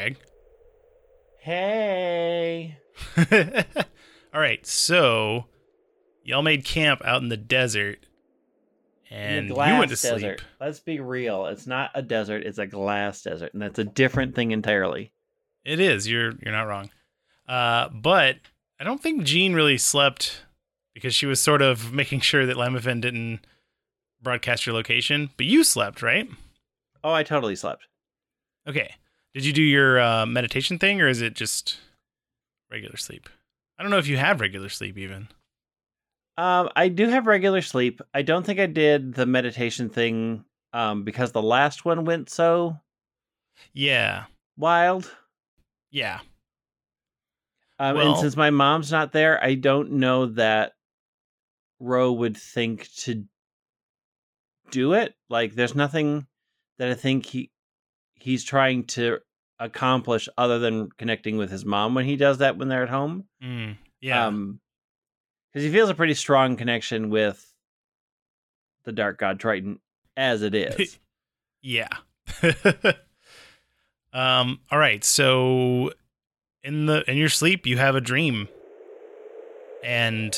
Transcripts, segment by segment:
Hey, Greg. Hey. All right, so y'all made camp out in the desert, and you went to desert. sleep. Let's be real. It's not a desert, it's a glass desert, and that's a different thing entirely. It is. You're you're not wrong. Uh, but I don't think Jean really slept because she was sort of making sure that Lamavin didn't broadcast your location. But you slept, right? Oh, I totally slept. Okay. Did you do your uh, meditation thing, or is it just regular sleep? I don't know if you have regular sleep even. Um, I do have regular sleep. I don't think I did the meditation thing um, because the last one went so Yeah. wild. Yeah. Um, Well- and since my mom's not there, I don't know that Ro would think to do it. Like, there's nothing that I think he he's trying to accomplish other than connecting with his mom when he does that when they're at home. Mm, yeah. Um, because he feels a pretty strong connection with the Dark God Triton as it is. Yeah. um. All right. So, in the in your sleep, you have a dream, and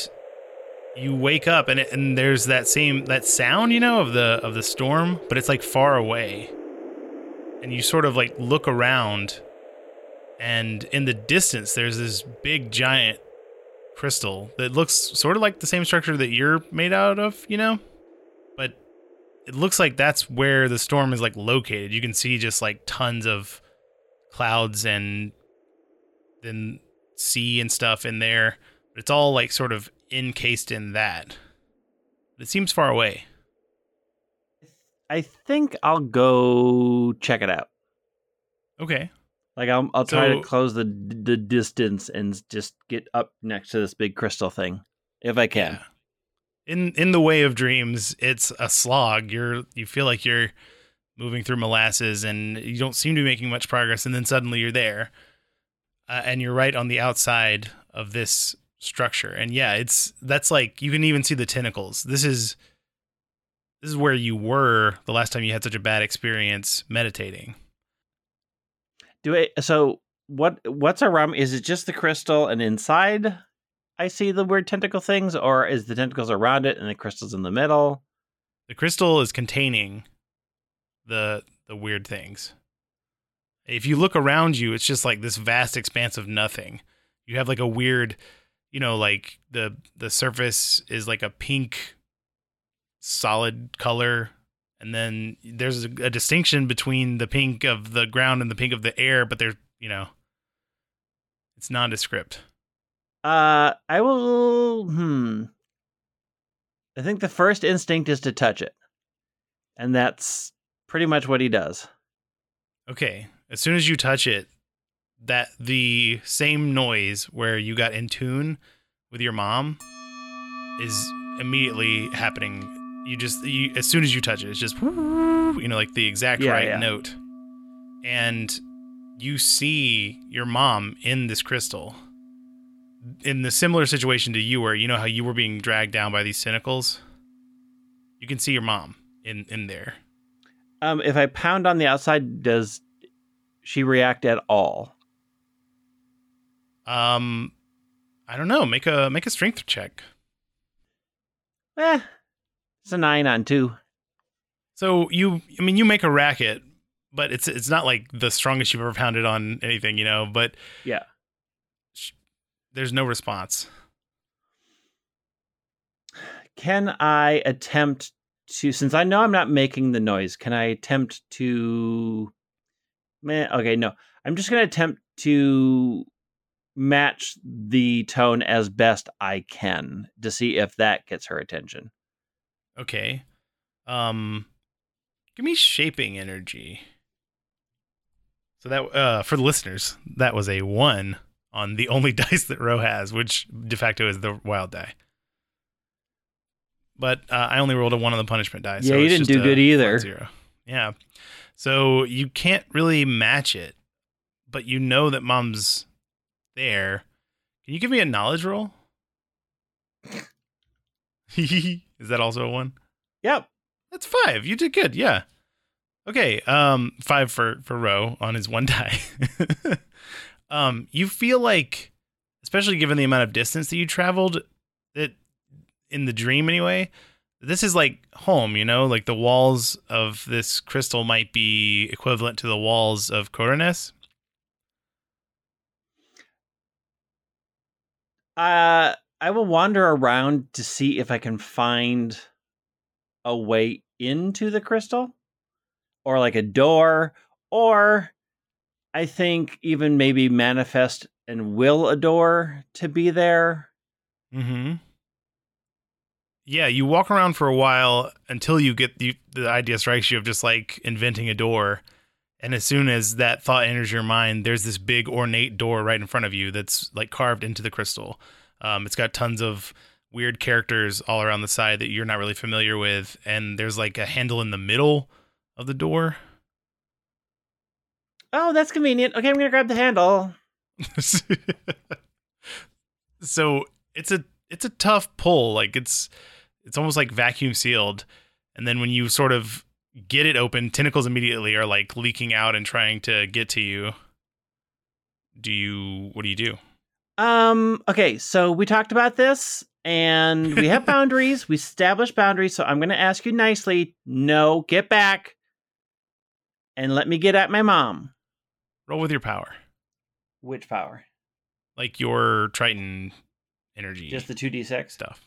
you wake up, and it, and there's that same that sound, you know, of the of the storm, but it's like far away, and you sort of like look around, and in the distance, there's this big giant crystal that looks sort of like the same structure that you're made out of, you know, but it looks like that's where the storm is like located. You can see just like tons of clouds and then sea and stuff in there. But it's all like sort of encased in that. It seems far away. I think I'll go check it out. Okay. Like I'll I'll try So- to close the the distance and just get up next to this big crystal thing if I can. Yeah. In in the way of dreams, it's a slog. You're you feel like you're moving through molasses and you don't seem to be making much progress and then suddenly you're there. Uh, and you're right on the outside of this structure. And yeah, it's that's like you can even see the tentacles. This is this is where you were the last time you had such a bad experience meditating. Do I so what what's around me? Is it just the crystal and inside I see the weird tentacle things or is the tentacles around it and the crystal's in the middle? The crystal is containing the the weird things. If you look around you, it's just like this vast expanse of nothing. You have like a weird, you know, like the the surface is like a pink solid color and then there's a, a distinction between the pink of the ground and the pink of the air, but there's, you know, it's nondescript. Uh I will hmm. I think the first instinct is to touch it. And that's pretty much what he does. Okay. As soon as you touch it, that the same noise where you got in tune with your mom is immediately happening. You just you, as soon as you touch it, it's just you know like the exact Yeah, right yeah. note, and you see your mom in this crystal. In the similar situation to you, where you know how you were being dragged down by these cynicals, you can see your mom in in there. Um if I pound on the outside does she react at all? Um, I don't know. Make a make a strength check. Eh. It's a 9 on 2. So you, I mean, you make a racket, but it's it's not like the strongest you've ever pounded on anything, you know. But Yeah. sh- there's no response. Can I attempt to since I know I'm not making the noise, can I attempt to man okay, no. I'm just gonna attempt to match the tone as best I can to see if that gets her attention. Okay. Um, give me shaping energy. So that uh for the listeners, that was a one on the only dice that Ro has, which de facto is the wild die. But uh, I only rolled a one on the punishment die. so Yeah, you didn't do good either. Zero. Yeah. So you can't really match it, but you know that mom's there. Can you give me a knowledge roll? is that also a one? Yep. That's five. You did good. Yeah. Okay, um, five for for Ro on his one die. um, you feel like, especially given the amount of distance that you traveled, that in the dream anyway, this is like home. You know, like the walls of this crystal might be equivalent to the walls of Coronis. Uh, I will wander around to see if I can find a way into the crystal or like a door or I think even maybe manifest and will a door to be there. Mm-hmm. Yeah, you walk around for a while until you get the, the idea strikes you of just like inventing a door. And as soon as that thought enters your mind, there's this big ornate door right in front of you that's like carved into the crystal. Um, it's got tons of weird characters all around the side that you're not really familiar with, and there's like a handle in the middle of the door. Oh, that's convenient. Okay, I'm gonna grab the handle. so it's a it's a tough pull. Like it's it's almost like vacuum sealed, and then when you sort of get it open, tentacles immediately are like leaking out and trying to get to you. Do you? What do you do? Um. Okay. So we talked about this, and we have boundaries. we established boundaries. So I'm going to ask you nicely. No, get back, and let me get at my mom. Roll with your power. Which power? Like your Triton energy. Just the two d six stuff.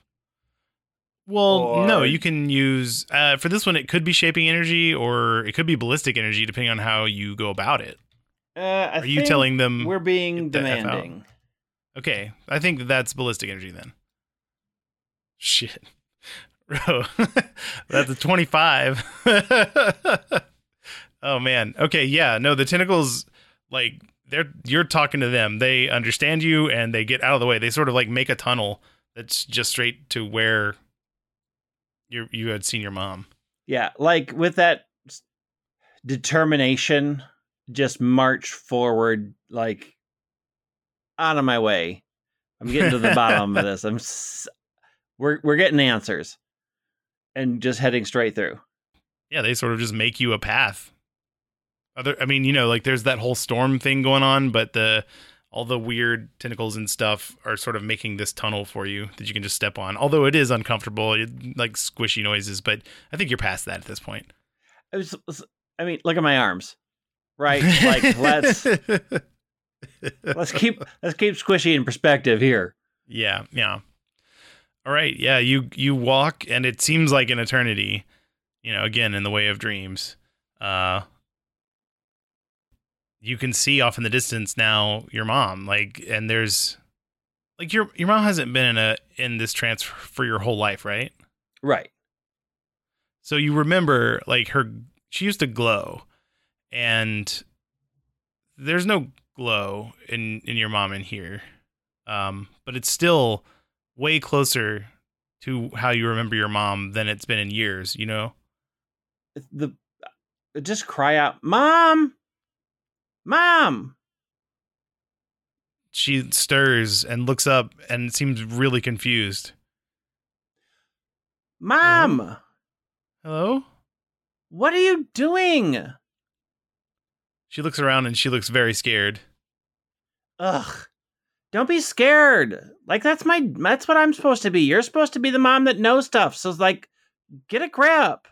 Well, Or- no, you can use uh, for this one. It could be shaping energy, or it could be ballistic energy, depending on how you go about it. Uh, Are you telling them? we're being demanding? Okay, I think that's ballistic energy then. Shit, bro, that's a twenty-five. oh man. Okay, yeah. No, the tentacles, like they're you're talking to them. They understand you, and they get out of the way. They sort of like make a tunnel that's just straight to where you you had seen your mom. Yeah, like with that determination, just march forward, like out of my way. I'm getting to the bottom of this. I'm s- we're we're getting answers, and just heading straight through. yeah, they sort of just make you a path. Other, I mean, you know, like there's that whole storm thing going on, but the all the weird tentacles and stuff are sort of making this tunnel for you that you can just step on. Although it is uncomfortable, it, like squishy noises, but I think you're past that at this point. I was, I mean, look at my arms, right? Like let's let's keep let's keep squishy in perspective here. yeah, yeah. All right, yeah. You you walk, and it seems like an eternity. You know, again in the way of dreams. Uh, you can see off in the distance now your mom, like, and there's like your your mom hasn't been in a in this trance for your whole life, right? Right. So you remember like her she used to glow and there's no glow in in your mom in here. Um but it's still way closer to how you remember your mom than it's been in years, you know? The just cry out, "Mom, mom!" She stirs and looks up and seems really confused. Mom, Hello? what are you doing? She looks around and she looks very scared. Ugh. Don't be scared. Like that's my that's what I'm supposed to be. You're supposed to be the mom that knows stuff. So it's like get a grip.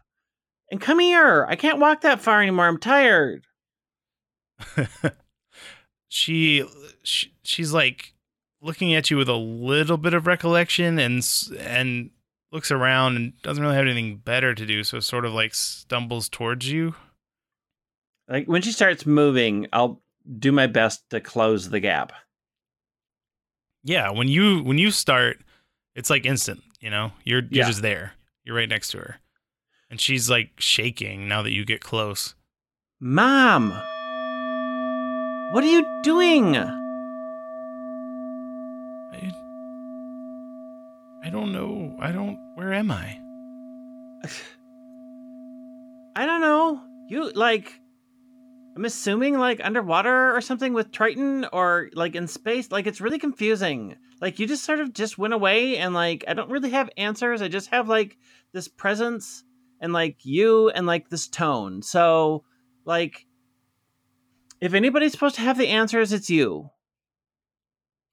And come here. I can't walk that far anymore. I'm tired. she, she she's like looking at you with a little bit of recollection and and looks around and doesn't really have anything better to do so sort of like stumbles towards you Like when she starts moving, I'll do my best to close the gap. yeah when you when you start it's like instant you know you're you're Yeah. just there you're right next to her and she's like shaking now that you get close Mom. What are you doing? I, I don't know i don't where am i I don't know. You like I'm assuming like underwater or something with Triton or like in space. Like it's really confusing. Like you just sort of just went away and like I don't really have answers. I just have like this presence and like you and like this tone. So like if anybody's supposed to have the answers, it's you.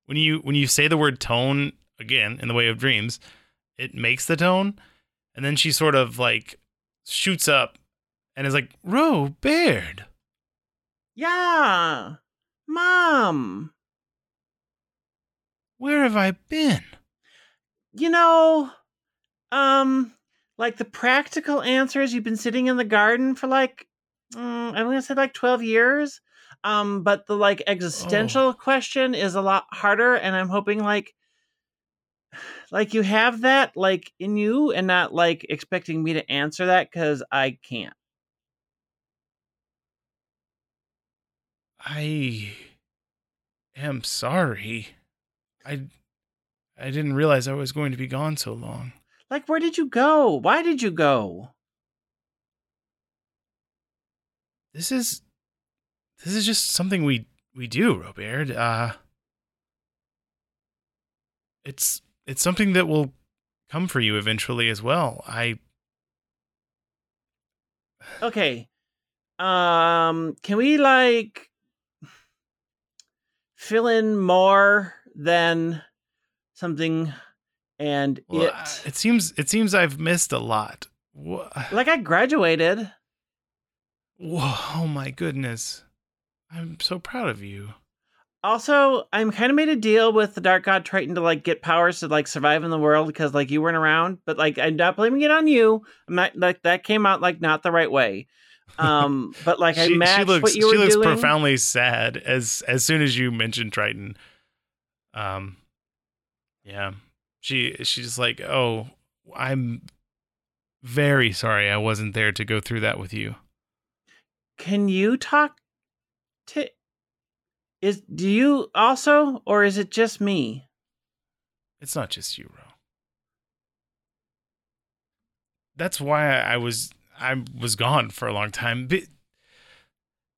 When you when you say the word tone again in the way of dreams, it makes the tone, and then she sort of like shoots up and is like, "Robert." Yeah. Mom. Where have I been? You know, um, like the practical answer is you've been sitting in the garden for like, mm, I'm gonna say like 12 years. Um, but the like existential Oh. question is a lot harder, and I'm hoping like, like you have that like in you, and not like expecting me to answer that because I can't. I am sorry. I I didn't realize I was going to be gone so long. Like, where did you go? Why did you go? This is this is just something we we do, Robert. Uh it's it's something that will come for you eventually as well. I Okay. Um, can we like fill in more than something and well, it uh, it seems it seems I've missed a lot. Like I graduated. Whoa, oh my goodness. I'm so proud of you. Also, I'm kind of made a deal with the Dark God Triton to like get powers to like survive in the world because like you weren't around. But like I'm not blaming it on you. I'm not like that came out like not the right way. Um, but like I she, matched she looks what you were she looks doing. profoundly sad as as soon as you mentioned Triton. Um yeah. She she's like, "Oh, I'm very sorry I wasn't there to go through that with you." Can you talk to? Is do you also, or is it just me? It's not just you, Ro. That's why I, I was I was gone for a long time. But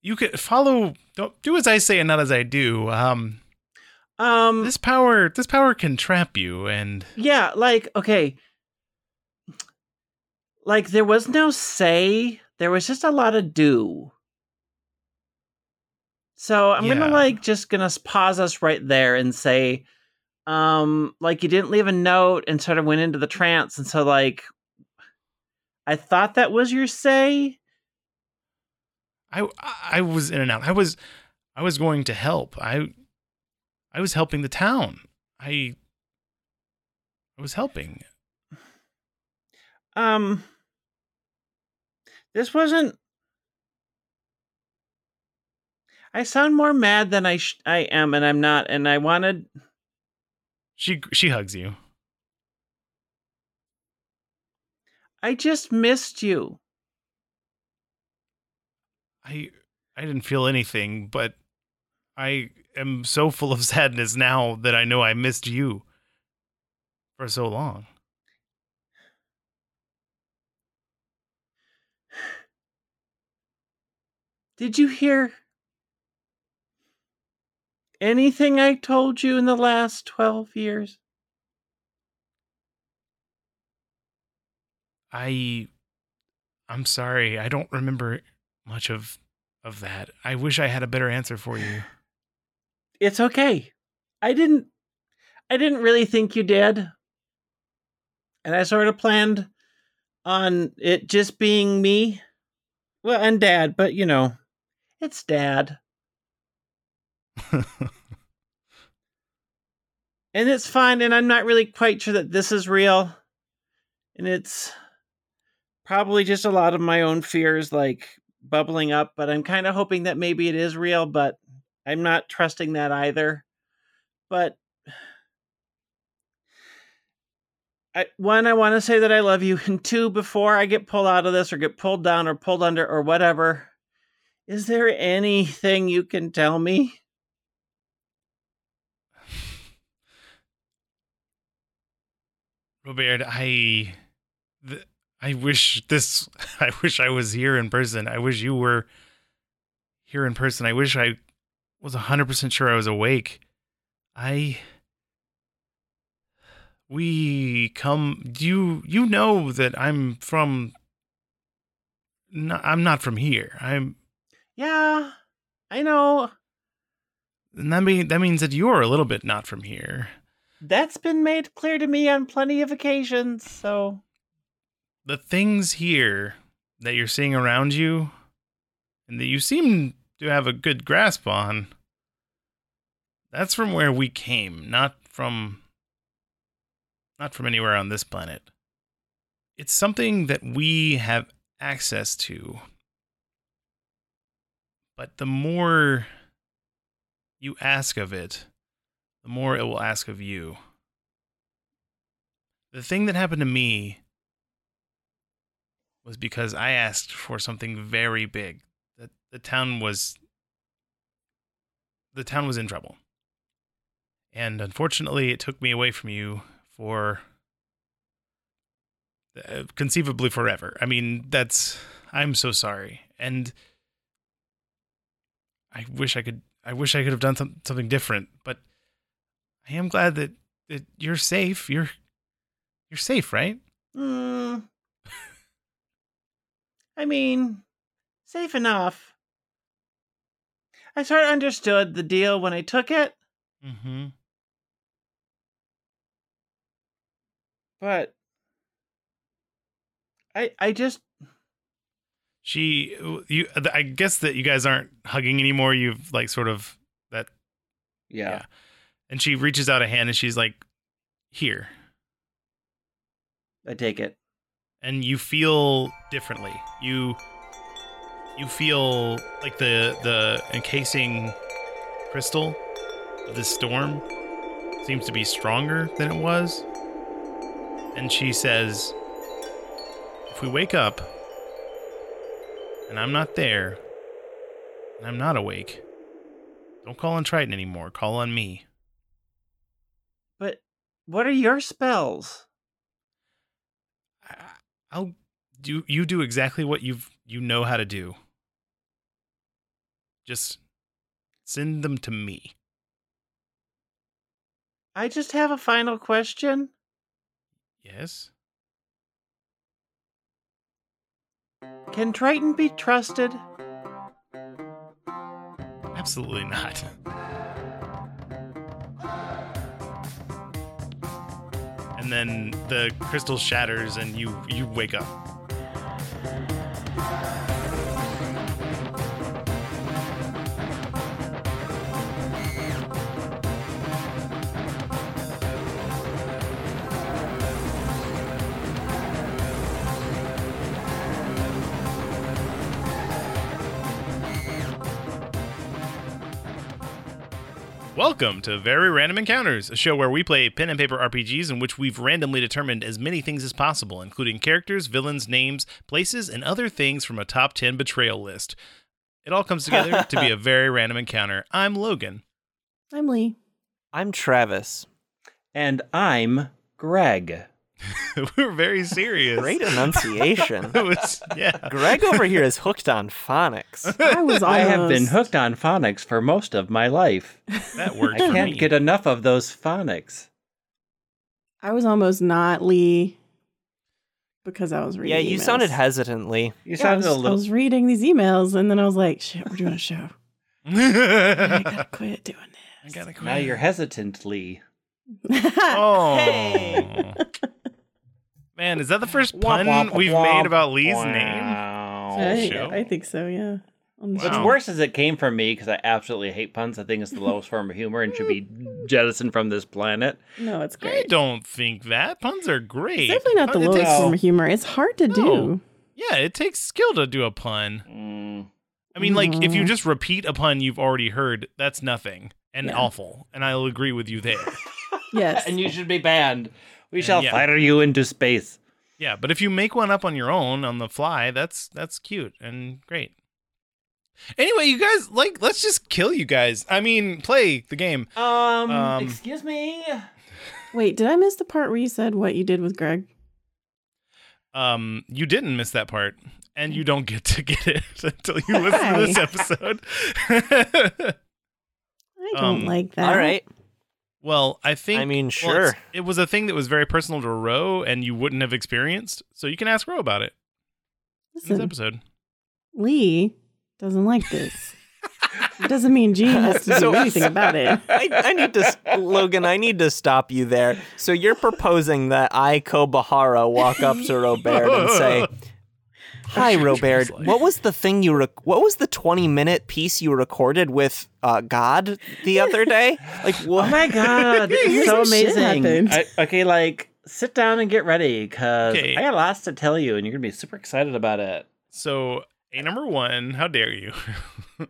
you could follow don't do as I say and not as I do. Um Um, this power this power can trap you and yeah, like okay, like there was no say, there was just a lot of do. So I'm Yeah. gonna like just gonna pause us right there and say, um, like you didn't leave a note and sort of went into the trance, and so like, I thought that was your say. I I was in and out. I was I was going to help. I I was helping the town. I I was helping. Um, this wasn't. I sound more mad than I sh- I am, and I'm not. And I wanted. She she hugs you. I just missed you. I I didn't feel anything, but I am so full of sadness now that I know I missed you for so long. Did you hear anything I told you in the last twelve years? I I'm sorry. I don't remember much of of that. I wish I had a better answer for you. It's okay. I didn't. I didn't really think you did, and I sort of planned on it just being me. Well, and Dad, but you know, it's Dad. and it's fine and i'm not really quite sure that this is real and it's probably just a lot of my own fears like bubbling up but i'm kind of hoping that maybe it is real but i'm not trusting that either. But I, one i want to say that i love you and two before i get pulled out of this or get pulled down or pulled under or whatever is there anything you can tell me? Robert, I th- I wish this I wish I was here in person. I wish you were here in person. I wish I was 100% sure I was awake. I we come Do you you know that I'm from no, I'm not from here. I'm Yeah, I know. and that mean that means that you're a little bit not from here. That's been made clear to me on plenty of occasions. So The things here that you're seeing around you and that you seem to have a good grasp on that's from where we came, not from not from anywhere on this planet. It's something that we have access to. But the more you ask of it, the more it will ask of you. The thing that happened to me was because I asked for something very big. That the town was the town was in trouble. And unfortunately, it took me away from you for uh, conceivably forever. I mean, that's I'm so sorry. And I wish I could I wish I could have done some, something different, but I am glad that, that you're safe. You're you're safe, right? mm, I mean, safe enough. I sort of understood the deal when I took it, Mm-hmm. but I I just She, you, I guess that you guys aren't hugging anymore. You've like sort of that, yeah. Yeah. and she reaches out a hand and she's like, "Here," I take it. And you feel differently. You, you feel like the the encasing crystal of this storm seems to be stronger than it was. And she says, "If we wake up and I'm not there, and I'm not awake, don't call on Triton anymore. Call on me." But what are your spells? I'll do. You do exactly what you've you know how to do. Just send them to me. I just have a final question. Yes. Can Triton be trusted? Absolutely not. And then the crystal shatters and you you wake up. Welcome to Very Random Encounters, a show where we play pen and paper RPGs in which we've randomly determined as many things as possible, including characters, villains, names, places, and other things from a top 10 betrayal list. It all comes together to be a very random encounter. I'm Logan. I'm Lee. I'm Travis. And I'm Greg. We're very serious. Great enunciation. It was, yeah. Greg over here is hooked on phonics. I was almost. I have been hooked on phonics for most of my life. That worked I for can't me. get enough of those phonics. I was almost not Lee because I was reading. Yeah, you emails. sounded hesitantly. You Yeah, I sounded was, a I little. I was reading these emails and then I was like, "Shit, we're doing a show. I gotta quit doing this. I this." gotta quit. Now you're hesitant, Lee. Oh. Hey. Man, is that the first pun womp, we've womp. made about Lee's name? Wow. I. I think so. Yeah. On Wow. What's worse is it came from me because I absolutely hate puns. I think it's the lowest form of humor and should be jettisoned from this planet. No, it's great. I don't think that. Puns are great. It's definitely not the It lowest takes- form of humor. It's hard to No. do. Yeah, it takes skill to do a pun. Mm. I mean, like, if you Mhm. just repeat a pun you've already heard, that's nothing and Yeah. awful. And I'll agree with you there. Yes. and you should be banned. We And shall yeah. fire you into space. yeah, but if you make one up on your own on the fly, that's that's cute and great. Anyway, you guys, like, let's just kill you guys. I mean, play the game. Um, Um, excuse me. Wait, did I miss the part where you said what you did with Greg? Um, you didn't miss that part, and you don't get to get it until you listen to this episode. I don't Um, like that. All right. Well, I think. I mean, sure. it's- it was a thing that was very personal to Ro, and you wouldn't have experienced, so you can ask Ro about it in this episode. Lee doesn't like this. It doesn't mean Gene has to do anything about it. I, I need to, Logan. I need to stop you there. So you're proposing that I, Kobahara, walk up to Robert and say, "Hi, Robert. translate. What was the thing you? Rec- what was the 20 minute piece you recorded with uh, God the other day? Like Oh my god, this is so amazing. I, okay, like sit down and get ready because Okay. I got lots to tell you, and you're gonna be super excited about it. So, a number one, how dare you?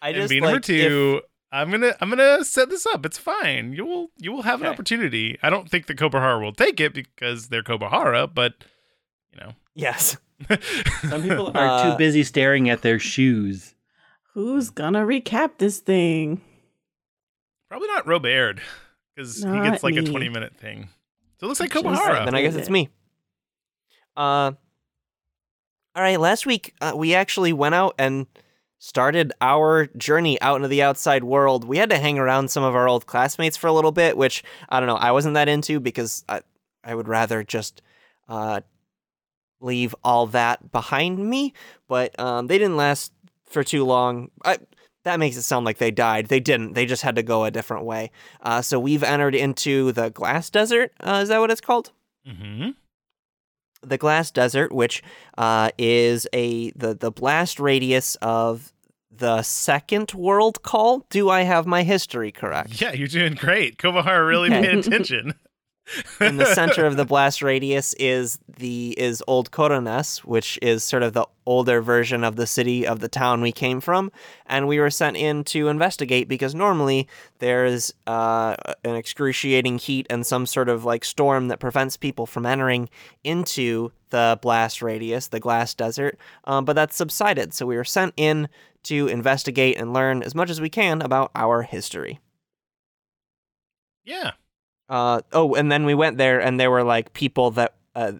I and just B number like, two, I'm gonna I'm gonna set this up. It's fine. You will you will have an opportunity. I don't think the Kobahara will take it because they're Kobahara, but you know. yes. Some people are Uh, too busy staring at their shoes. Who's gonna recap this thing? Probably not Robert because he gets like a 20 minute thing. So it looks like Just- Kobahara. Then I guess it's me. Uh, all right. Last week uh, we actually went out and started our journey out into the outside world. We had to hang around some of our old classmates for a little bit, which I don't know. I wasn't that into because I I would rather just uh leave all that behind me. But um, they didn't last for too long. I. That makes it sound like they died. They didn't. They just had to go a different way. Uh, so we've entered into the glass desert. Uh, is that what it's called? mm-hmm. The glass desert, which uh, is a the the blast radius of the second world call. Do I have my history correct? Yeah, you're doing great. Kobahara really Okay. paid attention. In the center of the blast radius is the is Old Corones, which is sort of the older version of the city of the town we came from, and we were sent in to investigate because normally there's uh, an excruciating heat and some sort of like storm that prevents people from entering into the blast radius, the glass desert, um, but that's subsided. So we were sent in to investigate and learn as much as we can about our history. yeah. Uh, oh, and then we went there, and there were like people that uh,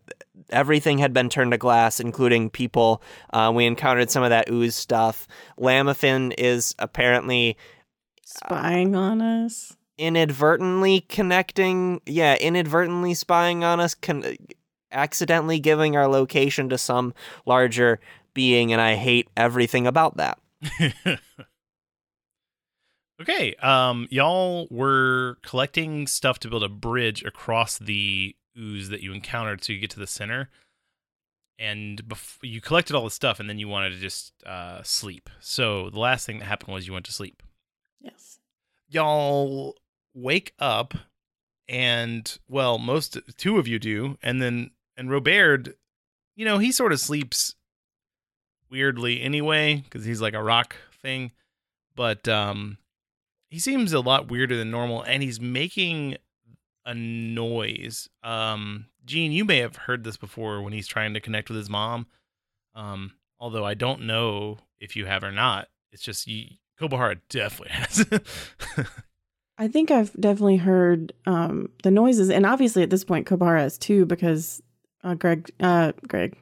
everything had been turned to glass, including people. Uh, we encountered some of that ooze stuff. Lamafin is apparently Spying on us. inadvertently connecting, yeah, inadvertently spying on us, con- accidentally giving our location to some larger being, and I hate everything about that. okay. Um, y'all were collecting stuff to build a bridge across the ooze that you encountered, so you get to the center. And bef- you collected all the stuff, and then you wanted to just uh, sleep. So the last thing that happened was you went to sleep. Yes. Y'all wake up, and well, most two of you do, and then and Robert, you know, he sort of sleeps weirdly anyway because he's like a rock thing, but um, he seems a lot weirder than normal, and he's making a noise. Um, Gene, you may have heard this before when he's trying to connect with his mom. Um, although I don't know if you have or not. It's just you, Kobahara definitely has. I think I've definitely heard um, the noises, and obviously at this point, Kobara has too, because uh, Greg, uh, Greg,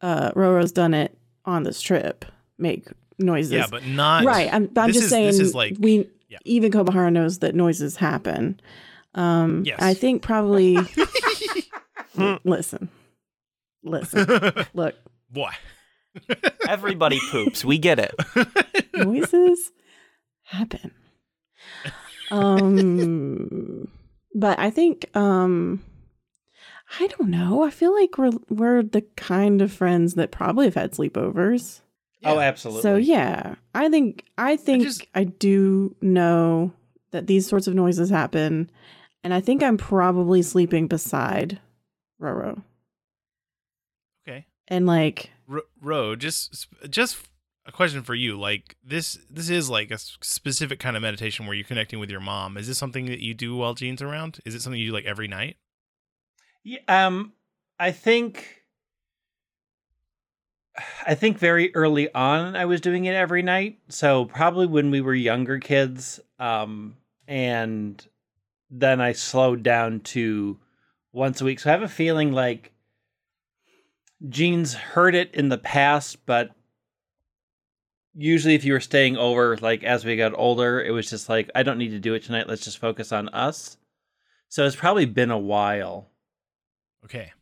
uh, Roro's done it on this trip. Make noises, yeah, but not right. I'm, I'm this just is- saying. this is like- we yeah. even Kobahara knows that noises happen. Um, Yes. I think probably. listen, listen. Look, Boy. Everybody poops. We get it. noises happen. Um, but I think um, I don't know. I feel like we're we're the kind of friends that probably have had sleepovers. Oh, absolutely. So yeah, I think I think I, just- do know that these sorts of noises happen, and I think I'm probably sleeping beside Roro, Okay. and like Ro, Ro, just just a question for you. Like this this is like a specific kind of meditation where you're connecting with your mom. Is this something that you do while Jean's around? Is it something you do like every night? Yeah, um, I think, I think very early on I was doing it every night. So probably when we were younger kids, um, and then I slowed down to once a week. So I have a feeling like Jean's heard it in the past, but usually if you were staying over, like as we got older, it was just like I don't need to do it tonight. Let's just focus on us. So it's probably been a while. Okay.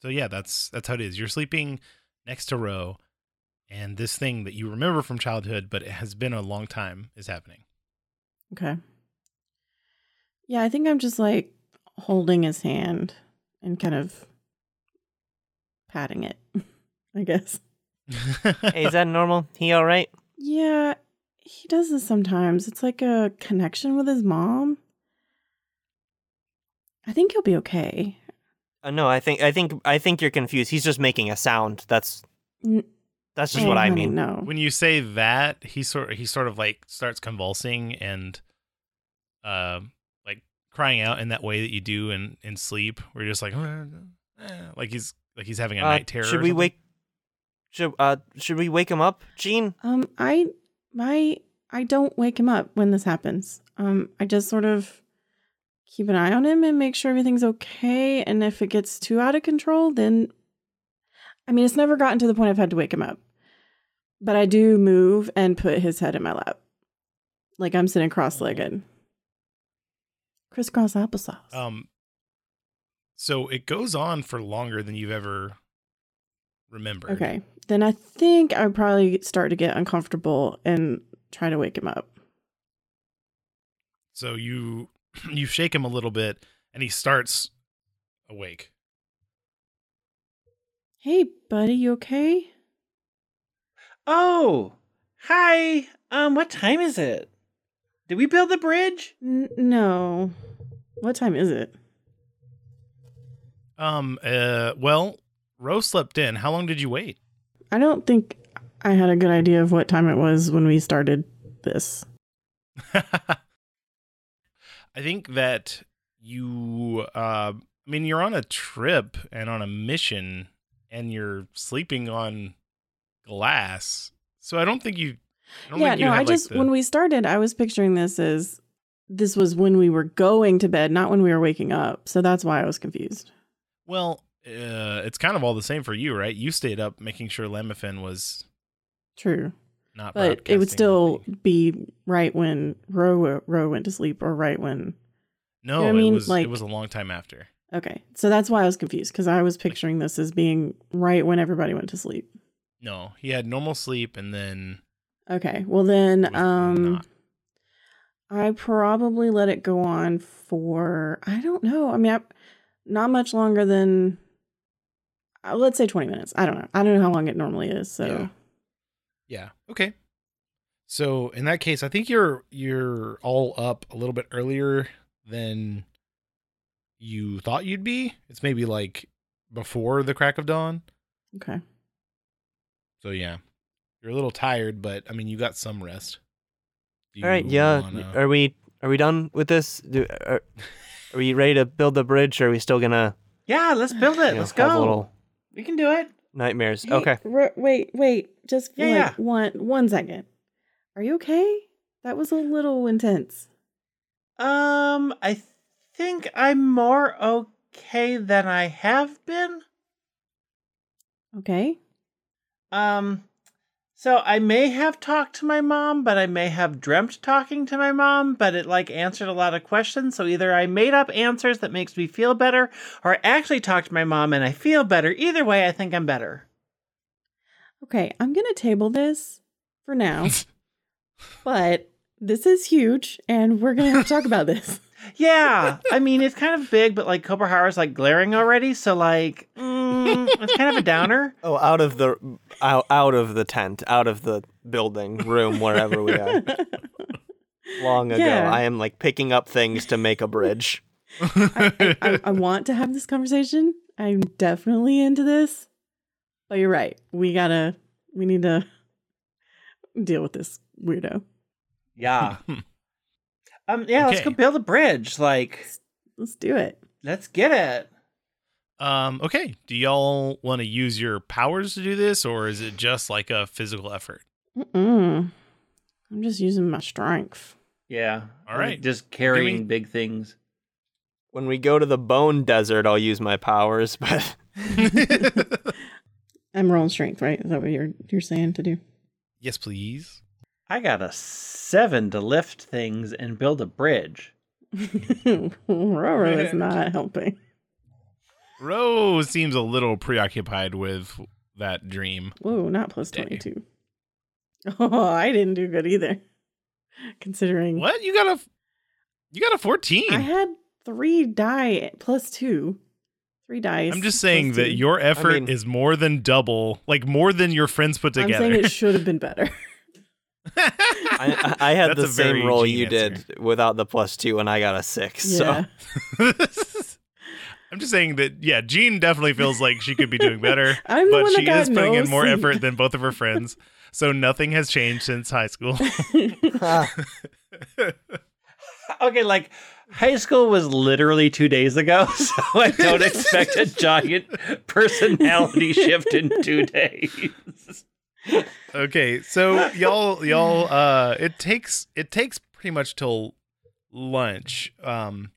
So yeah, that's that's how it is. You're sleeping next to Ro, and this thing that you remember from childhood, but it has been a long time, is happening. Okay. Yeah, I think I'm just like holding his hand and kind of patting it, I guess. Hey, is that normal? He all right? Yeah, he does this sometimes. It's like a connection with his mom. I think he'll be okay. Uh, no, I think I think I think you're confused. He's just making a sound. That's that's just what I mean. No. when you say that, he sort he sort of like starts convulsing and uh, like crying out in that way that you do in in sleep, where you're just like "Eh," like he's like he's having a Uh, night terror. should we wake? Should uh should we wake him up, Gene? Um, I my I don't wake him up when this happens. Um, I just sort of keep an eye on him and make sure everything's okay. And if it gets too out of control, then I mean, it's never gotten to the point I've had to wake him up. But I do move and put his head in my lap, like I'm sitting cross-legged, crisscross applesauce. Um, so it goes on for longer than you've ever remembered. okay, then I think I would probably start to get uncomfortable and try to wake him up. So you you shake him a little bit, and he starts awake. Hey, buddy, you okay? Oh, hi. Um, what time is it? Did we build the bridge? N- no. What time is it? Um. Uh. Well, Rose slept in. How long did you wait? I don't think I had a good idea of what time it was when we started this. I think that you. Uh. I mean, you're on a trip and on a mission, and you're sleeping on glass. So I don't think you. I don't Yeah, think you no, I like, just the- when we started, I was picturing this as this was when we were going to bed, not when we were waking up. So that's why I was confused. Well, uh, it's kind of all the same for you, right? You stayed up making sure Lemafin was True. Not. But it would still anything. be right when Ro Ro went to sleep or right when No, what I mean? was Like- it was a long time after. Okay. So that's why I was confused because I was picturing this as being right when everybody went to sleep. No, he had normal sleep, and then Okay. Well then um not. I probably let it go on for I don't know. I mean, I, not much longer than uh, let's say 20 minutes. I don't know. I don't know how long it normally is. So Yeah. Yeah. Okay. So in that case, I think you're you're all up a little bit earlier than you thought you'd be. It's maybe like before the crack of dawn. okay. So yeah, you're a little tired, but I mean, you got some rest. Do All right, yeah. wanna- Are we are we done with this? Do, are, are we ready to build the bridge? Or are we still gonna Yeah, let's build it. you know, let's have go. little We can do it. Nightmares? Hey, okay. Ro- wait, wait. Just Yeah, like yeah. one one second. Are you okay? That was a little intense. Um, I think I'm more okay than I have been. Okay. Um, so I may have talked to my mom, but I may have dreamt talking to my mom, but it like answered a lot of questions. So either I made up answers that makes me feel better, or I actually talked to my mom and I feel better. Either way, I think I'm better. Okay, I'm going to table this for now. but this is huge and we're going to have to talk about this. Yeah, I mean it's kind of big, but like Cobra is like glaring already, so like mm, it's kind of a downer. Oh, out of the out, out of the tent, out of the building, room, wherever we are. Long ago, Yeah. I am like picking up things to make a bridge. I, I, I, I want to have this conversation. I'm definitely into this. But you're right. We gotta, we need to deal with this weirdo. Yeah. Um. Yeah. Let's go build a bridge. Like, Let's do it. let's get it. um. Okay. Do y'all want to use your powers to do this, or is it just like a physical effort? Mm-mm. I'm just using my strength. Yeah. All right. Just carrying me- big things. When we go to the bone desert, I'll use my powers, but I'm rolling strength, right? Is that what you're you're saying to do? yes, please. I got a seven to lift things and build a bridge. Roro is not helping. Rose seems a little preoccupied with that dream. Whoa, not plus Day. 22. Oh, I didn't do good either. Considering What? You got a you got a 14. I had three die plus two. Three dice. I'm just saying that two. your effort mean- is more than double, like more than your friends put I'm together. saying it should have been better. I, I I had That's the same roll you answer. did without the plus two, and I got a six. yeah. So I'm just saying that yeah, Jean definitely feels like she could be doing better, I'm the but one that she is putting in more effort than both of her friends. So nothing has changed since high school. Okay, like high school was literally two days ago, so I don't expect a giant personality shift in two days. Okay, so y'all y'all uh it takes it takes pretty much till lunch. Um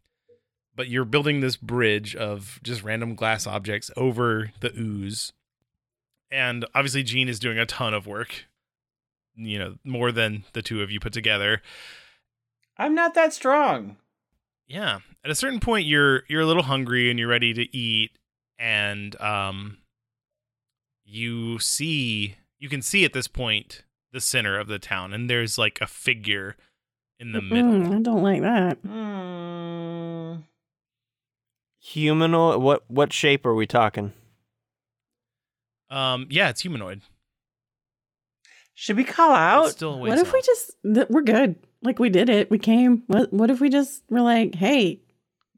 but you're building this bridge of just random glass objects over the ooze. And obviously Gene is doing a ton of work. You know, more than the two of you put together. I'm not that strong. Yeah. At a certain point you're you're a little hungry and you're ready to eat and um you see you can see at this point the center of the town and there's like a figure in the middle. Mm, I don't like that. Hmm. humanoid. What what shape are we talking? Um yeah, it's humanoid. Should we call It's out? still a ways What if we just th- we're good? Like we did it. We came. What what if we just were like, "Hey,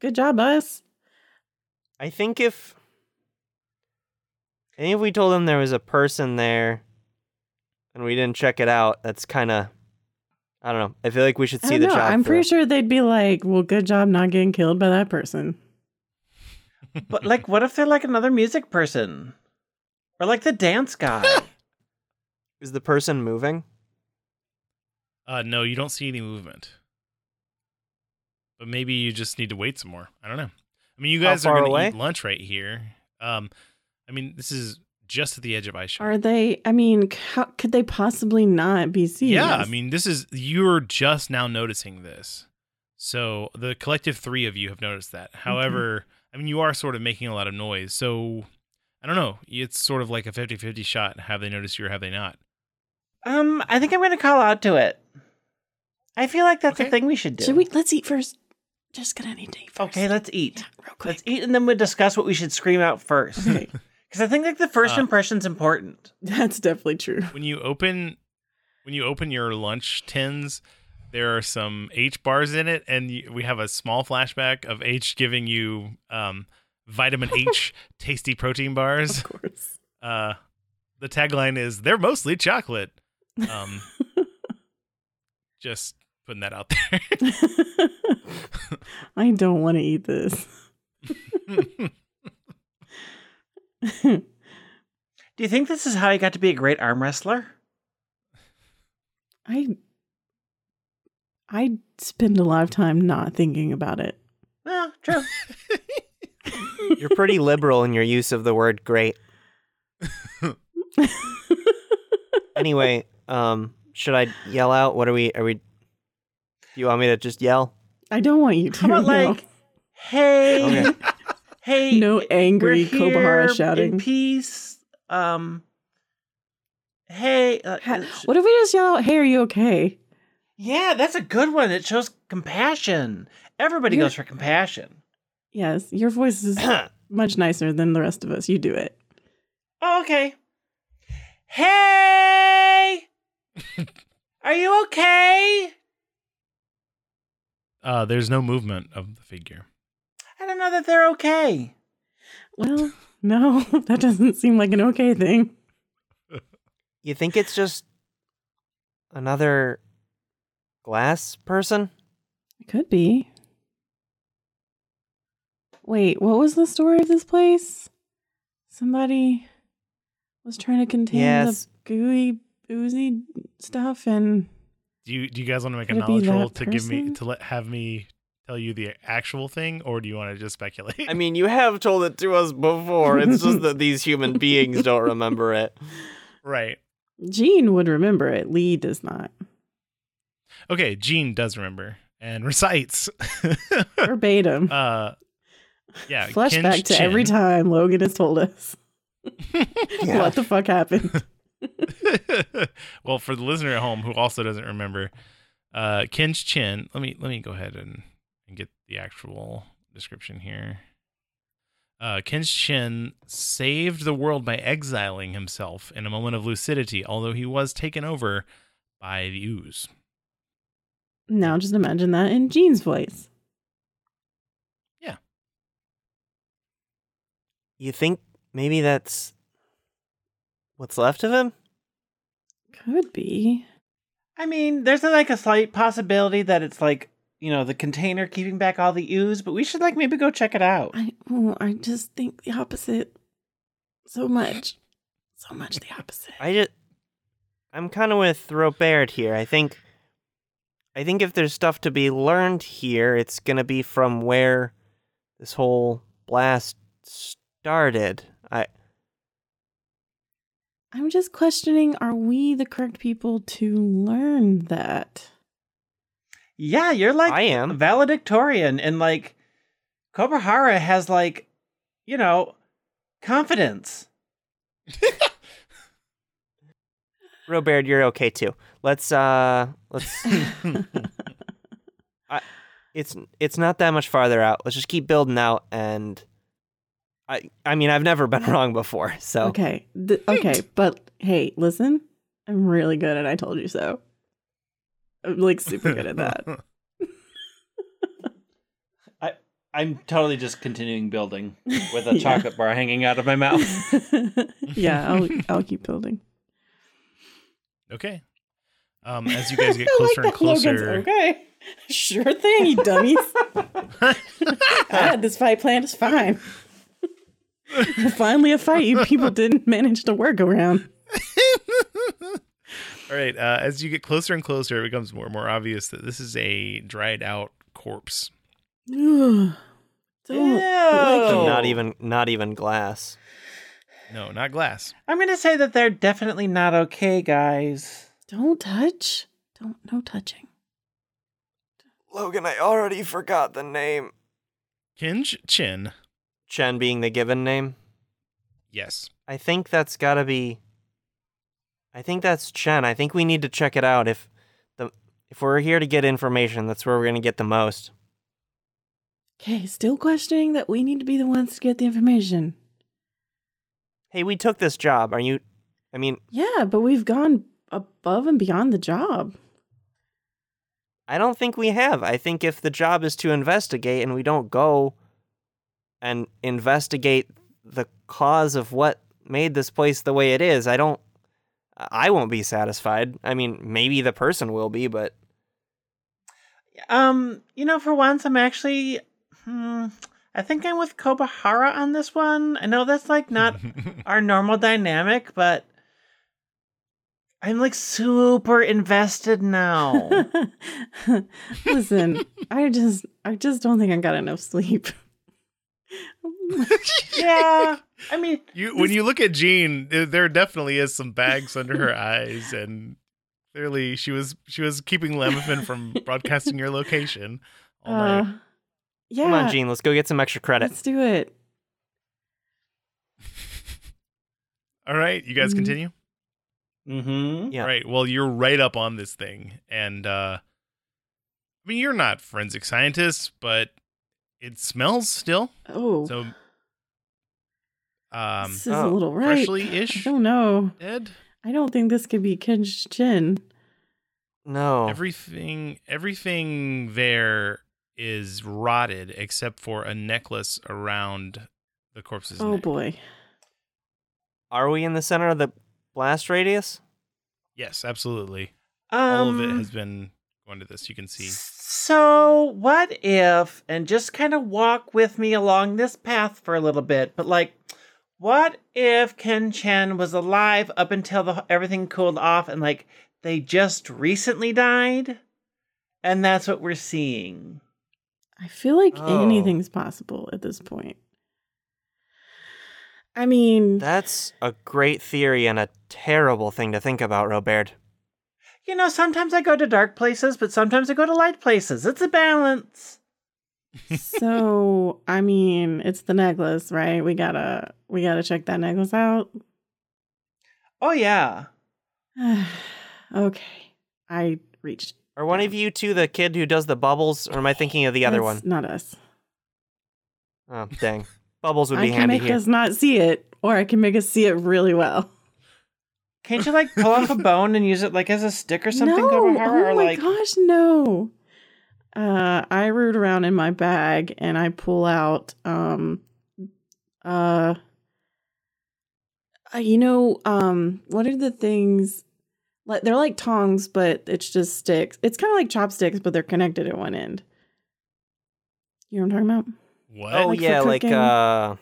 good job us." I think if I think if we told them there was a person there and we didn't check it out, that's kind of I don't know. I feel like we should I see don't the know. job. I'm through. pretty sure they'd be like, "Well, good job not getting killed by that person." But like, what if they're like another music person, or like the dance guy? Is the person moving? Uh no, you don't see any movement. But maybe you just need to wait some more. I don't know. I mean, you guys are going to away? eat lunch right here. Um I mean, this is just at the edge of ice Shore. Are they? I mean, how could they possibly not be seen? Yeah, I mean, this is you're just now noticing this. So the collective three of you have noticed that. However, I mean, you are sort of making a lot of noise. So I don't know. It's sort of like a 50-50 shot. Have they noticed you or have they not? um, I think I'm gonna call out to it. I feel like that's Okay. a thing we should do. should we? Let's eat first. Just gonna need to eat first. Okay, let's eat. Yeah, real Let's eat, and then we'll discuss what we should scream out first. Okay, Because I think like the first Uh, impression's important. that's definitely true. When you open when you open your lunch tins, there are some H bars in it, and you, we have a small flashback of H giving you um, vitamin H tasty protein bars. Of course. Uh, the tagline is "They're mostly chocolate." Um, just putting that out there. I don't want to eat this. Do you think this is how you got to be a great arm wrestler? I I spend a lot of time not thinking about it. Well, true. You're pretty liberal in your use of the word great. Anyway, um should I yell out? What are we are we Do you want me to just yell? I don't want you to. How about no. like, hey, Okay. Hey, no angry we're here Kobahara in shouting. peace. Um, hey, uh, What if we just yell, "Hey, are you okay?" yeah, that's a good one. It shows compassion. Everybody Yeah. goes for compassion. Yes, your voice is much nicer than the rest of us. You do it. Oh, okay. Hey, are you okay? uh, there's no movement of the figure. I know that they're okay. Well, no, that doesn't seem like an okay thing. You think it's just another glass person? It could be. Wait, what was the story of this place? Somebody was trying to contain Yes. the gooey, oozy stuff, and Do you do you guys want to make Could a knowledge roll that to give me to let have me tell you the actual thing, or do you want to just speculate? I mean, you have told it to us before. It's just that these human beings don't remember it. right. Jean would remember it. Lee does not. Okay, Gene does remember and recites. Verbatim. uh, Yeah, Flashback Kin's to every time Logan has told us what the fuck happened. well, for the listener at home who also doesn't remember, uh, Ken's chin. Let me let me go ahead and, and get the actual description here. Uh, Ken's chin saved the world by exiling himself in a moment of lucidity, although he was taken over by the ooze. Now just imagine that in Jean's voice. Yeah. You think maybe that's what's left of him? Could be. I mean, there's like a slight possibility that it's like you know the container keeping back all the ooze, but we should like maybe go check it out. I oh, I just think the opposite. So much. So much the opposite. I just I'm kind of with Robert here. I think I think if there's stuff to be learned here, it's going to be from where this whole blast started. I I'm just questioning are we the correct people to learn that? Yeah, you're like I am. valedictorian, and like Kobahara has like you know confidence. Robert, you're okay too. Let's uh let's it's it's not that much farther out. Let's just keep building out and I I mean, I've never been wrong before. So Okay. th- okay, but hey, listen. I'm really good at I told you so. I'm like super good at that. I I'm totally just continuing building with a Yeah. chocolate bar hanging out of my mouth. yeah, I'll I'll keep building. Okay. Um, as you guys get closer like and that Logan's closer, okay. Sure thing, you dummies. I had this fight planned. It's fine. Finally, a fight you people didn't manage to work around. All right. Uh, as you get closer and closer, it becomes more and more obvious that this is a dried out corpse. Don't like so not even not even glass. No, not glass. I'm gonna say that they're definitely not okay, guys. Don't touch. Don't no touching. Logan, I already forgot the name. Kinj Chin. Chen being the given name. Yes. I think that's got to be I think that's Chen. I think we need to check it out if the if we're here to get information, that's where we're going to get the most. Okay, still questioning that we need to be the ones to get the information. Hey, we took this job. Are you I mean, Yeah, but we've gone above and beyond the job. I don't think we have. I think if the job is to investigate and we don't go and investigate the cause of what made this place the way it is, I don't I won't be satisfied. I mean, maybe the person will be, but Um, you know, for once, I'm actually. Hmm, I think I'm with Kobahara on this one. I know that's like not our normal dynamic, but I'm like super invested now. Listen, I just I just don't think I got enough sleep. yeah, I mean, You when you look at Jean, there- there definitely is some bags under her eyes, and clearly she was she was keeping Lemon from broadcasting your location all uh, night. yeah, come on, Jean, let's go get some extra credit. let's do it. All right, you guys Mhm. continue. mm-hmm. Yeah. All right. Well, you're right up on this thing, and uh I mean, you're not forensic scientists, but it smells still. Oh, So, um, this is oh, a little right. freshly-ish? I don't know. dead. I don't think this could be Ken's chin. No. Everything, everything there is rotted except for a necklace around the corpse's Oh neck. boy. Are we in the center of the blast radius? Yes, absolutely. Um, All of it has been going to this. You can see. So, what if, and just kind of walk with me along this path for a little bit, but like, what if Ken Chen was alive up until the, everything cooled off and like they just recently died? And that's what we're seeing. I feel like Oh. anything's possible at this point. I mean, That's a great theory and a terrible thing to think about, Robert. You know, sometimes I go to dark places, but sometimes I go to light places. It's a balance. So I mean, it's the necklace, right? We gotta we gotta check that necklace out. Oh yeah. okay, I reached. Are one of you two the kid who does the bubbles, or am I thinking of the other That's one? Not us. Oh, dang. Bubbles would be I be can handy make here. us not see it, or I can make us see it really well. Can't you like pull off a bone and use it like as a stick or something, no, oh or my like gosh, no. Uh, I root around in my bag and I pull out um, uh, uh, you know, um, what are the things? Like they're like tongs, but it's just sticks. It's kind of like chopsticks, but they're connected at one end. You know what I'm talking about? What? Oh Like yeah, like uh,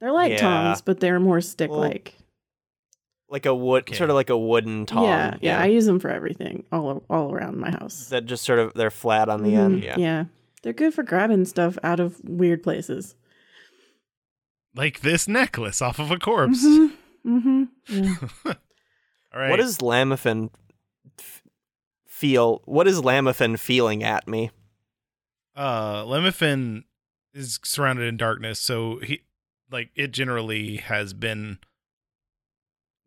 They're like Yeah. tongs, but they're more stick like. Like a wood, Okay. sort of like a wooden tong. yeah, yeah, I use them for everything, all all around my house. that just sort of they're flat on the end. Mhm, Yeah. yeah, they're good for grabbing stuff out of weird places. like this necklace off of a corpse. Mm-hmm. Yeah. All right. What does Lamafin f- feel? What is Lamafin feeling at me? uh Lamafin is surrounded in darkness, so he like it generally has been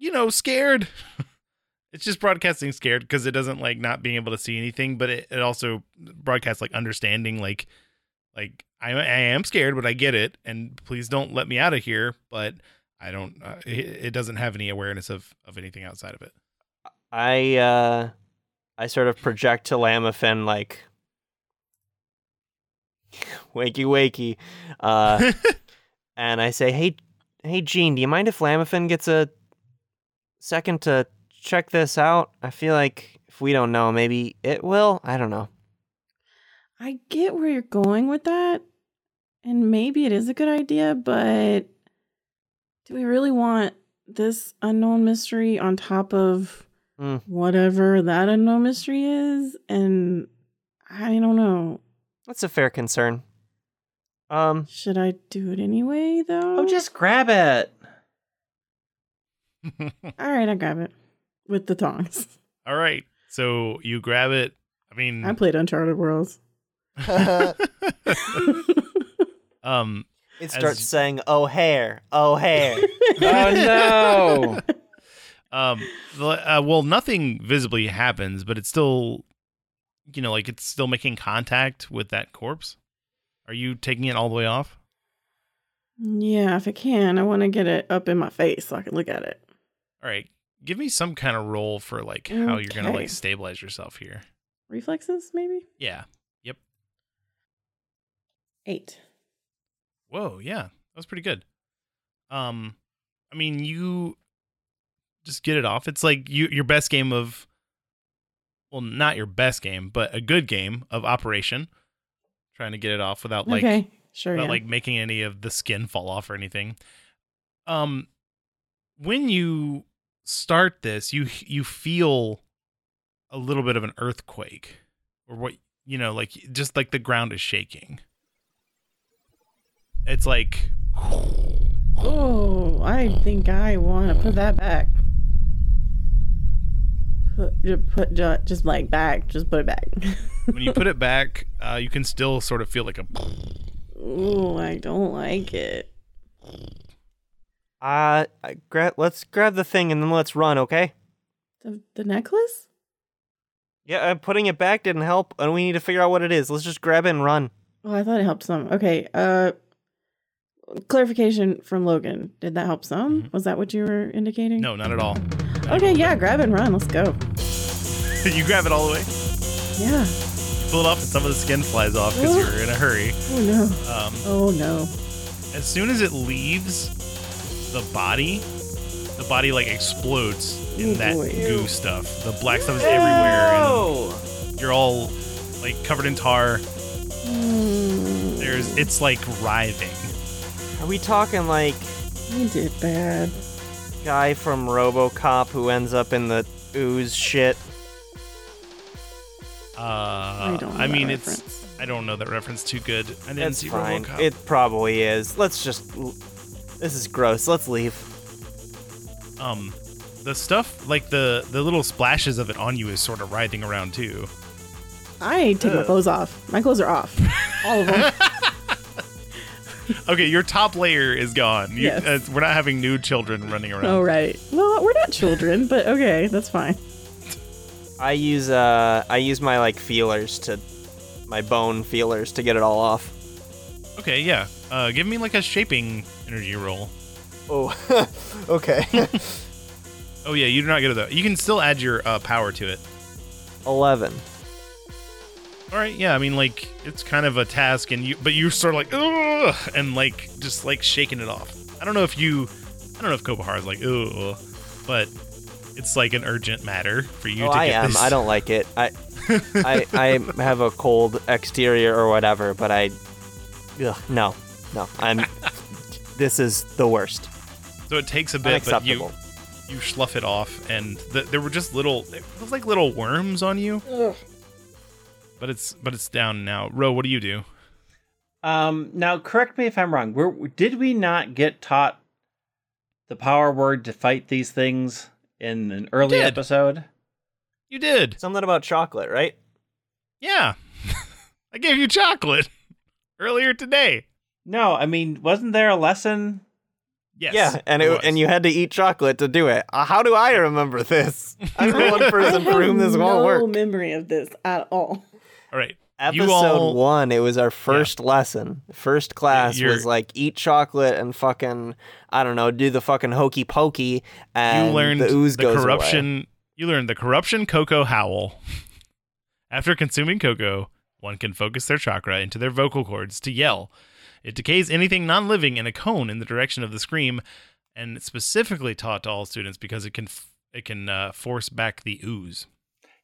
you know, scared. it's just broadcasting scared because it doesn't like not being able to see anything, but it, it also broadcasts like understanding like like I, I am scared, but I get it and please don't let me out of here, but I don't uh, it, it doesn't have any awareness of of anything outside of it. I uh I sort of project to Lamafin like wakey wakey. Uh and I say, "Hey hey Gene, do you mind if Lamafin gets a second to check this out? I feel like if we don't know, maybe it will. I don't know." I get where you're going with that, and maybe it is a good idea, but do we really want this unknown mystery on top of Hmm. whatever that unknown mystery is? And I don't know. That's a fair concern. Um Should I do it anyway, though? Oh, just grab it. All right, I grab it with the tongs. All right. So you grab it. I mean, I played Uncharted Worlds. um, It As- starts saying, "Oh hair, oh hair." Oh no. um, uh, well, nothing visibly happens, but it's still, you know, like it's still making contact with that corpse. Are you taking it all the way off? yeah, if I can, I want to get it up in my face so I can look at it. All right. Give me some kind of roll for like how you're gonna Okay. like stabilize yourself here. Reflexes, maybe? Yeah. Yep. Eight. Whoa. Yeah. That was pretty good. Um, I mean, you just get it off. It's like you your best game of, well, not your best game, but a good game of Operation. Trying to get it off without like okay, sure. without Yeah. like making any of the skin fall off or anything. Um, when you start this, you you feel a little bit of an earthquake, or what you know, like just like the ground is shaking. It's like Oh, I think I want to put that back. Put, put just like back, just put it back. when you put it back, uh, you can still sort of feel like a. oh, I don't like it. Uh, I gra- let's grab the thing and then let's run, okay? The the necklace? Yeah, uh, putting it back didn't help, and we need to figure out what it is. Let's just grab it and run. Oh, I thought it helped some. Okay. Uh, clarification from Logan. Did that help some? Mhm. Was that what you were indicating? No, not at all. Okay, yeah, grab it and run. Let's go. Did you grab it all the way, Yeah. pull it off, and some of the skin flies off because you're in a hurry. Oh no. Um, Oh no. as soon as it leaves the body, the body like explodes in Oh, that boy. goo stuff. The black stuff is everywhere, Oh. and you're all like covered in tar. Mm, There's, it's like writhing. Are we talking like you did bad. guy from RoboCop who ends up in the ooze shit? Uh, I don't. Know I mean, that it's. I don't know that reference too good. I didn't It's see fine. RoboCop. It probably is. Let's just. L- This is gross. Let's leave. um, the stuff like the the little splashes of it on you is sort of writhing around too. I take my clothes off. My clothes are off. All of them. Okay, your top layer is gone. You, Yes. uh, we're not having new children running around. oh, right. Well, we're not children, but okay, that's fine. I use uh I use my like feelers to my bone feelers to get it all off. Okay, yeah. Uh, give me like a shaping energy roll. Oh, okay. Oh yeah, you do not get it though. You can still add your uh, power to it. Eleven. All right, yeah. I mean, like it's kind of a task, and you, but you're sort of like, ugh, and like just like shaking it off. I don't know if you, I don't know if Kobahar is like, ugh, but it's like an urgent matter for you Oh, to I get am. this. I don't like it. I, I, I have a cold exterior or whatever, but I, ugh, no, no. I'm. This is the worst. So it takes a bit, but you you slough it off, and the, there were just little, it was like little worms on you. But it's but it's down now. Ro, what do you do? Um, now, correct me if I'm wrong. We're, did we not get taught the power word to fight these things in an early did. episode? You did, Something about chocolate, right? yeah. I gave you chocolate earlier today. No, I mean, wasn't there a lesson? Yes. yeah, and there it, and you had to eat chocolate to do it. Uh, how do I remember this? I'm the one person I for whom have this no won't work. memory of this at all. All right. Episode You all- one, it was our first lesson. First class you're- was like eat chocolate and fucking I don't know, do the fucking hokey pokey and you learned the ooze the goes away. corruption. You learned the corruption cocoa howl. After consuming cocoa, one can focus their chakra into their vocal cords to yell. It decays anything non-living in a cone in the direction of the scream, and it's specifically taught to all students because it can f- it can uh, force back the ooze.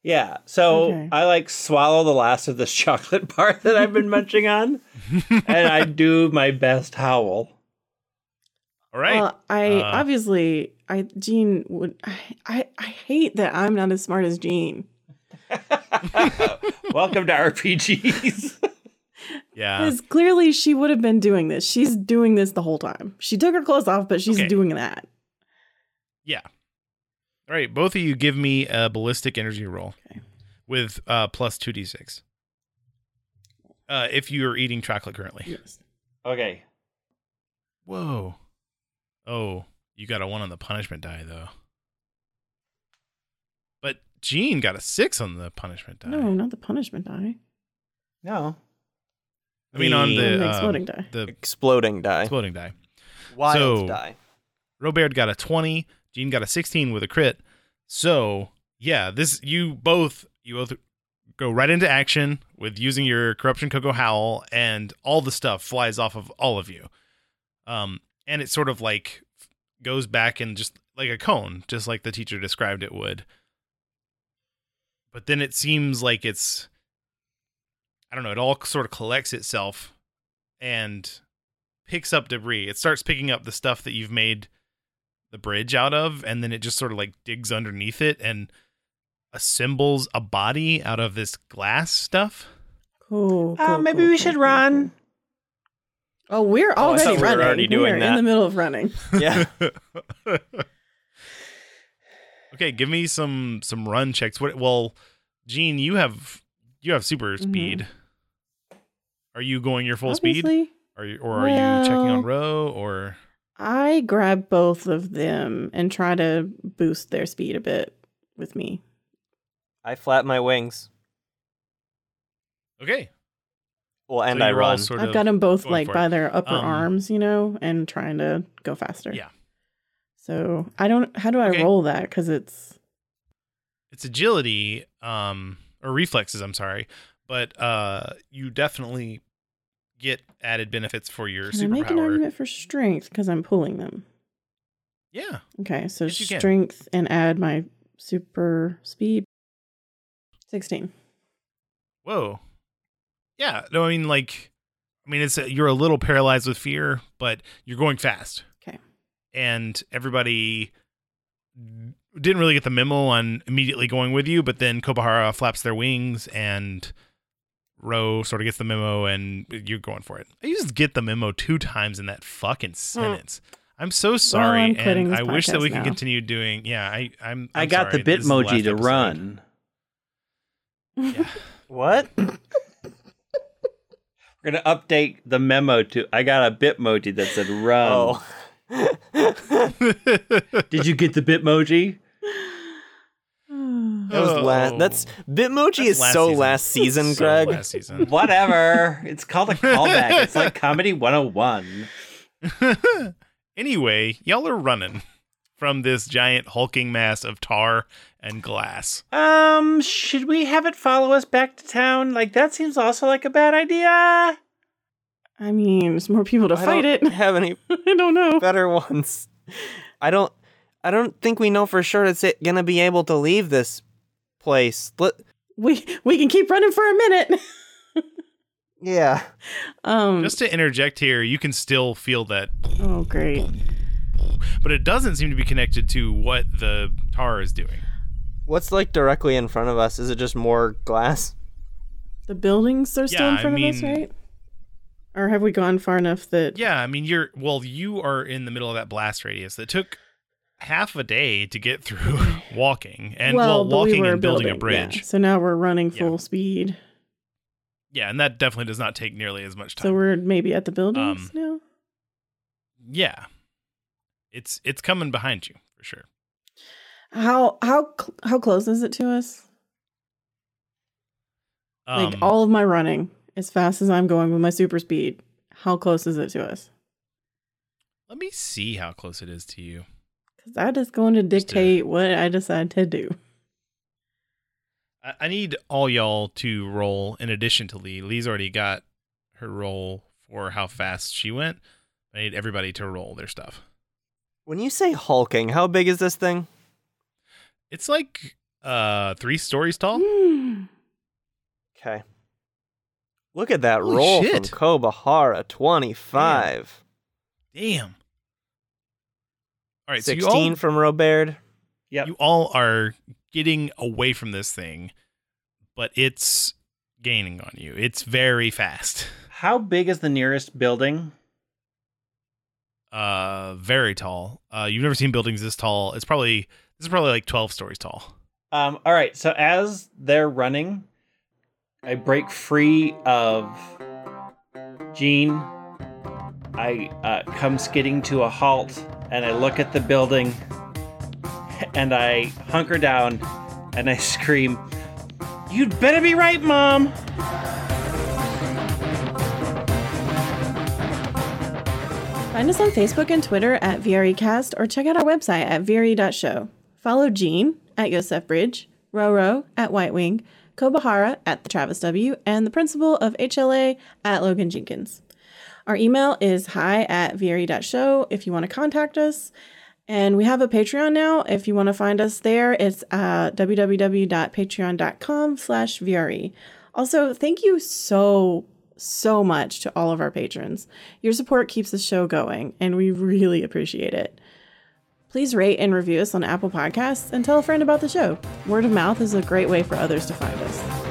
Yeah. So Okay. I like swallow the last of this chocolate bar that I've been munching on, and I do my best howl. All right. Well, I Uh, obviously, I Gene would. I, I I hate that I'm not as smart as Gene. Welcome to RPGs. Yeah. Because clearly she would have been doing this. She's doing this the whole time. She took her clothes off, but she's Okay. doing that. Yeah. All right. Both of you give me a ballistic energy roll Okay. with uh, plus two d six. Uh, if you are eating chocolate currently. Yes. okay. Whoa. Oh, you got a one on the punishment die though. But Gene got a six on the punishment die. No, not the punishment die. No. I mean on The- the, the um, exploding die. The Exploding die. exploding die. Wild So- die. Robert got a twenty. Gene got a sixteen with a crit. So yeah, this you both you both go right into action with using your corruption cocoa howl, and all the stuff flies off of all of you. Um, and it sort of like goes back and just like a cone, just like the teacher described it would. But then it seems like it's I don't know, it all sort of collects itself and picks up debris. It starts picking up the stuff that you've made the bridge out of, and then it just sort of like digs underneath it and assembles a body out of this glass stuff. Cool. Uh, maybe cool, we cool, should cool, run. cool. Oh, we're Oh, running. We're already doing we're in the middle of running. Yeah. okay, give me some some run checks. What? Well, Gene, you have you have super Mhm. speed. Are you going your full speed? Obviously, Are you or are you checking on Well- row or? I grab both of them and try to boost their speed a bit with me. I flap my wings. Okay, Well, and so I you're run. sort I've got them both like for it. by their upper Um, arms, you know, and trying to go faster. Yeah. So I don't. How do I Okay. roll that? Because it's it's agility, um, or reflexes. I'm sorry, but uh, you definitely get added benefits for your can I make an argument for strength because I'm pulling them. Yeah. Okay, so Yes, strength and add my super speed. Sixteen. Whoa. Yeah. No, I mean, like, I mean, it's you're a little paralyzed with fear, but you're going fast. Okay. And everybody didn't really get the memo on immediately going with you, but then Kobahara flaps their wings and Ro sort of gets the memo and you're going for it. I just get the memo two times in that fucking sentence. I'm so sorry, I'm and I wish that podcast we could continue doing. Yeah, I, I'm. i I'm got sorry. the This is last Bitmoji to episode. run. Yeah. What? We're gonna update the memo to. I got a Bitmoji that said run. Oh. Did you get the Bitmoji? That was last. Oh. That's Bitmoji That's is last so season. last season, So Greg. last season. Whatever. it's called a callback. It's like comedy 101. anyway, y'all are running from this giant hulking mass of tar and glass. Um, should we have it follow us back to town? Like that seems also like a bad idea. I mean, there's more people to I fight don't it. Have any I don't know. better ones? I don't. I don't think we know for sure it's gonna be able to leave this place. Let, We we can keep running for a minute. yeah. Um. Just to interject here, you can still feel that, oh, great. but it doesn't seem to be connected to what the tar is doing. What's like directly in front of us? Is it just more glass? The buildings are still Yeah, in I front of us, right? Or have we gone far enough that? Yeah, I mean, you're well, you are in the middle of that blast radius that took half a day to get through walking, and well, but we walking were and building, a building, yeah. bridge. So now we're running Yeah. full speed. Yeah. and that definitely does not take nearly as much time. So we're maybe at the buildings Um, now. yeah, it's it's coming behind you for sure. How how cl- how close is it to us? Um, like all of my running, as fast as I'm going with my super speed. How close is it to us? let me see how close it is to you. Because that is going to Just to- dictate what I decide to do. I, I need all y'all to roll in addition to Lee. Lee's already got her roll for how fast she went. I need everybody to roll their stuff. When you say hulking, how big is this thing? It's like uh three stories tall. Hmm. Okay. Look at that Holy roll shit. from Kobahara. Twenty-five. Damn. All right, so you Sixteen all, from Robert. Yep. you all are getting away from this thing, but it's gaining on you. It's very fast. How big is the nearest building? Uh, very tall. Uh, you've never seen buildings this tall. It's probably this is probably like twelve stories tall. Um, all right, so as they're running, I break free of Jean. I uh, come skidding to a halt and I look at the building and I hunker down and I scream, You'd better be right, Mom! Find us on Facebook and Twitter at VREcast or check out our website at VRE.show. Follow Gene at Yosef Bridge, Roro at White Wing, Kobahara at the Travis W, and the principal of HLA at Logan Jenkins. Our email is hi at VRE.show if you want to contact us. And we have a Patreon now. If you want to find us there, it's uh, www.patreon.com slash VRE. Also, thank you so, so much to all of our patrons. Your support keeps the show going, and we really appreciate it. Please rate and review us on Apple Podcasts and tell a friend about the show. Word of mouth is a great way for others to find us.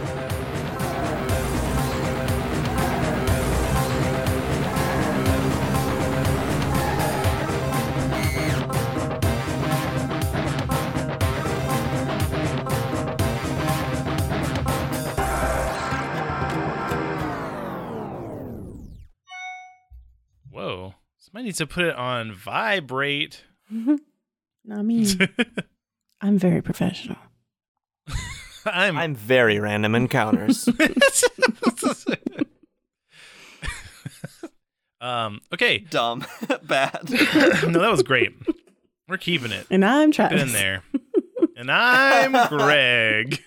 Whoa! need to put it on vibrate. Not me. I'm very professional. I'm. I'm very random encounters. um. Okay. Dumb. Bad. no, that was great. We're keeping it. And I'm Keep it Travis. in there. And I'm Greg.